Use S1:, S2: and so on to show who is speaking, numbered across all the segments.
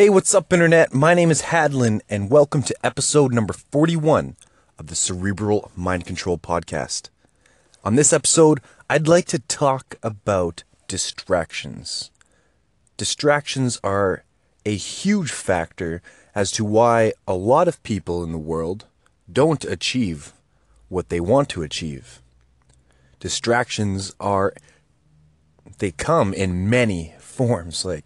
S1: Hey, what's up, Internet? My name is Hadlin, and welcome to episode number 41 of the Cerebral Mind Control Podcast. On this episode, I'd like to talk about distractions. Distractions are a huge factor as to why a lot of people in the world don't achieve what they want to achieve. Distractions are, they come in many forms, like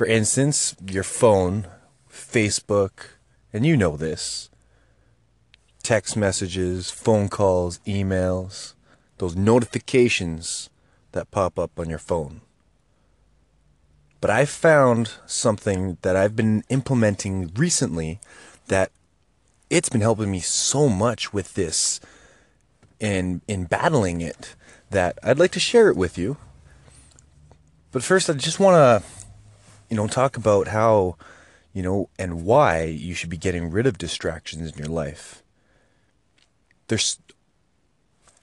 S1: for instance, your phone, Facebook, and you know this text messages, phone calls, emails, those notifications that pop up on your phone. But I found something that I've been implementing recently that it's been helping me so much with this and in battling it that I'd like to share it with you. But first I just want to you know, talk about how, you know, and why you should be getting rid of distractions in your life. There's,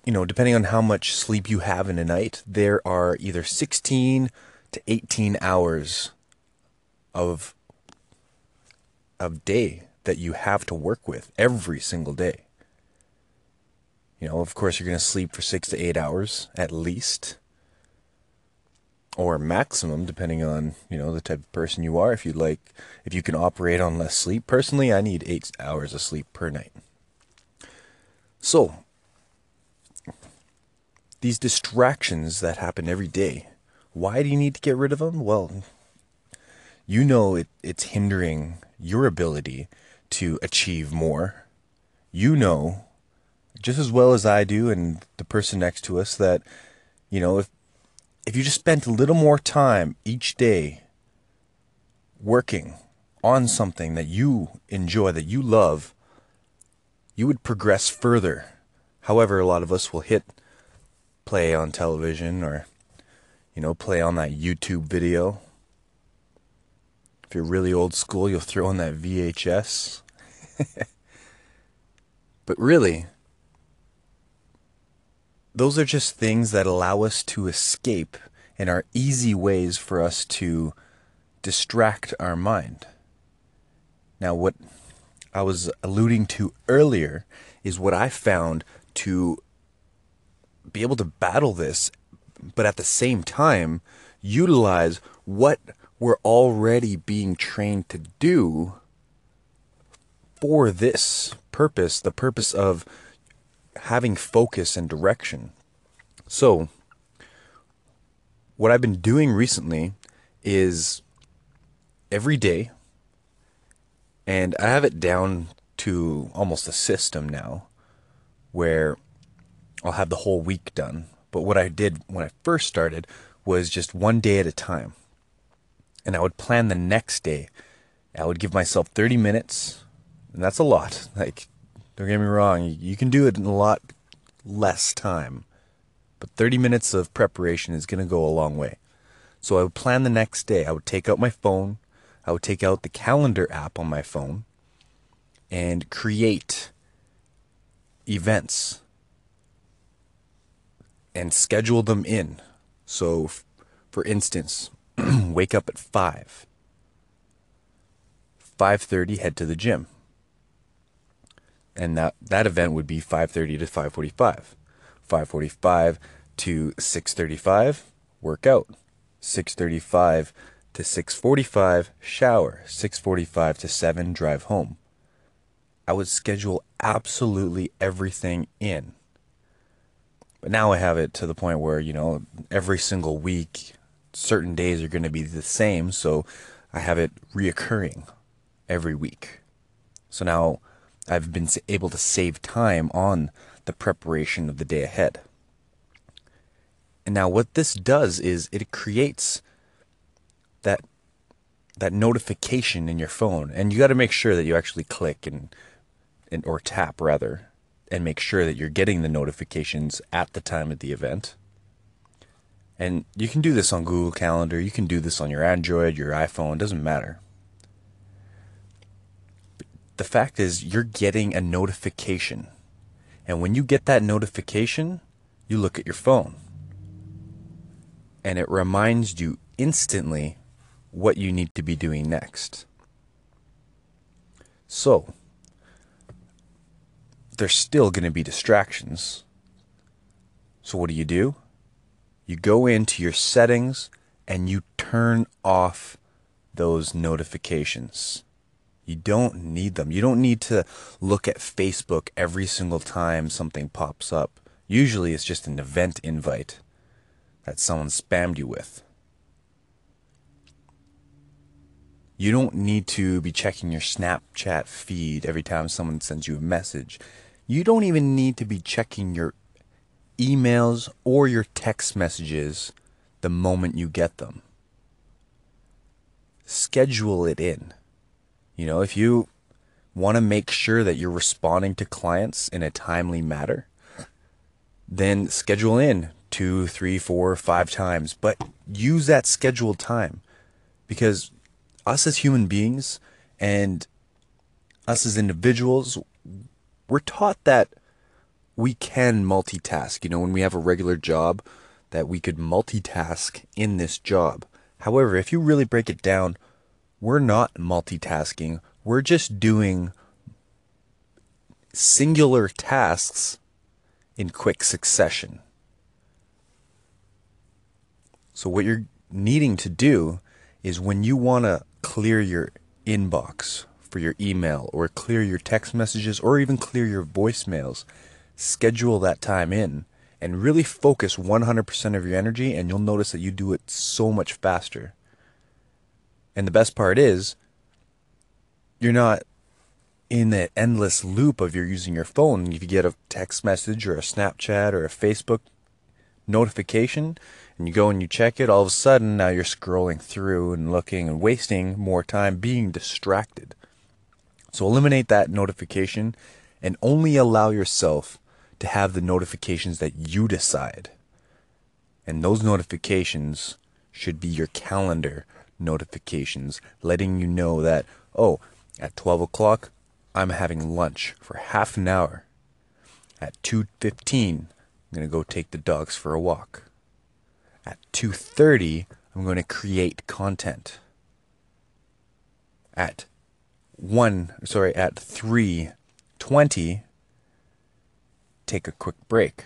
S1: you know, depending on how much sleep you have in a night, there are either 16 to 18 hours of of day that you have to work with every single day. You know, of course, you're going to sleep for six to eight hours at least or maximum depending on you know the type of person you are if you like if you can operate on less sleep. Personally i need eight hours of sleep per night. So these distractions that happen every day why do you need to get rid of them well you know it, it's hindering your ability to achieve more. You know just as well as i do and the person next to us that you know if if you just spent a little more time each day working on something that you enjoy, that you love, you would progress further. However, a lot of us will hit play on television or, you know, play on that YouTube video. If you're really old school, you'll throw on that VHS. but really, those are just things that allow us to escape and are easy ways for us to distract our mind. Now, what I was alluding to earlier is what I found to be able to battle this, but at the same time, utilize what we're already being trained to do for this purpose the purpose of having focus and direction. So, what I've been doing recently is every day, and I have it down to almost a system now where I'll have the whole week done. But what I did when I first started was just one day at a time. And I would plan the next day. I would give myself 30 minutes, and that's a lot. Like don't get me wrong, you can do it in a lot less time. But 30 minutes of preparation is going to go a long way. So I would plan the next day. I would take out my phone, I would take out the calendar app on my phone and create events and schedule them in. So, for instance, wake up at 5. 5:30 head to the gym and that that event would be 5:30 to 5:45. 5:45 to 6:35 workout. 6:35 to 6:45 shower. 6:45 to 7 drive home. I would schedule absolutely everything in. But now I have it to the point where, you know, every single week certain days are going to be the same, so I have it reoccurring every week. So now I've been able to save time on the preparation of the day ahead. And now what this does is it creates that that notification in your phone and you got to make sure that you actually click and, and or tap rather and make sure that you're getting the notifications at the time of the event. And you can do this on Google Calendar, you can do this on your Android, your iPhone, doesn't matter the fact is you're getting a notification. And when you get that notification, you look at your phone. And it reminds you instantly what you need to be doing next. So, there's still going to be distractions. So, what do you do? You go into your settings and you turn off those notifications. You don't need them. You don't need to look at Facebook every single time something pops up. Usually it's just an event invite that someone spammed you with. You don't need to be checking your Snapchat feed every time someone sends you a message. You don't even need to be checking your emails or your text messages the moment you get them. Schedule it in. You know, if you want to make sure that you're responding to clients in a timely manner, then schedule in two, three, four, five times, but use that scheduled time because us as human beings and us as individuals, we're taught that we can multitask. You know, when we have a regular job, that we could multitask in this job. However, if you really break it down, we're not multitasking. We're just doing singular tasks in quick succession. So, what you're needing to do is when you want to clear your inbox for your email or clear your text messages or even clear your voicemails, schedule that time in and really focus 100% of your energy, and you'll notice that you do it so much faster. And the best part is, you're not in the endless loop of you're using your phone. If you get a text message or a Snapchat or a Facebook notification and you go and you check it, all of a sudden now you're scrolling through and looking and wasting more time being distracted. So eliminate that notification and only allow yourself to have the notifications that you decide. And those notifications should be your calendar notifications letting you know that, oh, at 12 o'clock, I'm having lunch for half an hour. At 2.15, I'm going to go take the dogs for a walk. At 2.30, I'm going to create content. At 1, sorry, at 3.20, take a quick break.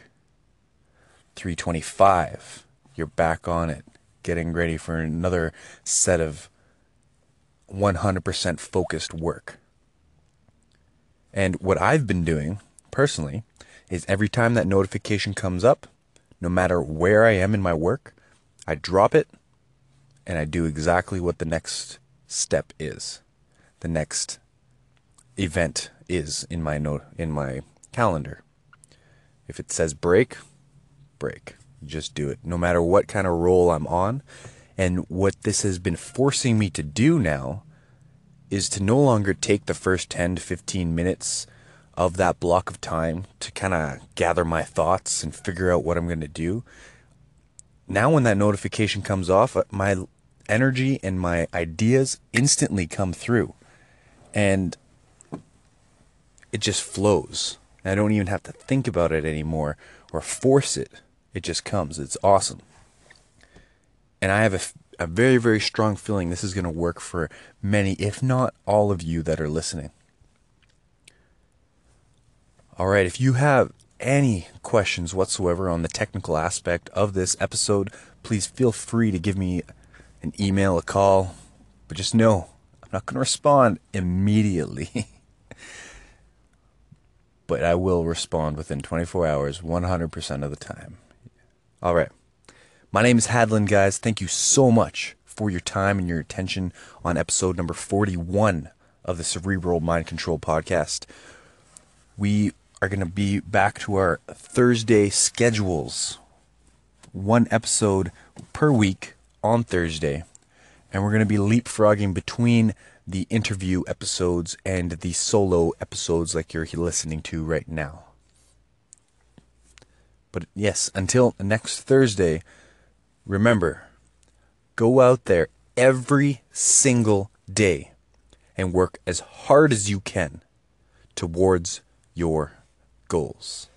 S1: 325, you're back on it getting ready for another set of 100% focused work. And what I've been doing personally is every time that notification comes up, no matter where I am in my work, I drop it and I do exactly what the next step is. The next event is in my note in my calendar. If it says break, break just do it, no matter what kind of roll I'm on. And what this has been forcing me to do now is to no longer take the first 10 to 15 minutes of that block of time to kind of gather my thoughts and figure out what I'm going to do. Now, when that notification comes off, uh, my energy and my ideas instantly come through. And it just flows. I don't even have to think about it anymore or force it. It just comes. It's awesome. And I have a, a very, very strong feeling this is going to work for many, if not all of you that are listening. All right, if you have any questions whatsoever on the technical aspect of this episode, please feel free to give me an email, a call. But just know, I'm not going to respond immediately. but I will respond within 24 hours, 100% of the time. All right. My name is Hadlin, guys. Thank you so much for your time and your attention on episode number 41 of the Cerebral Mind Control Podcast. We are going to be back to our Thursday schedules. One episode per week on Thursday. And we're going to be leapfrogging between the interview episodes and the solo episodes like you're listening to right now. But yes, until next Thursday, remember go out there every single day and work as hard as you can towards your goals.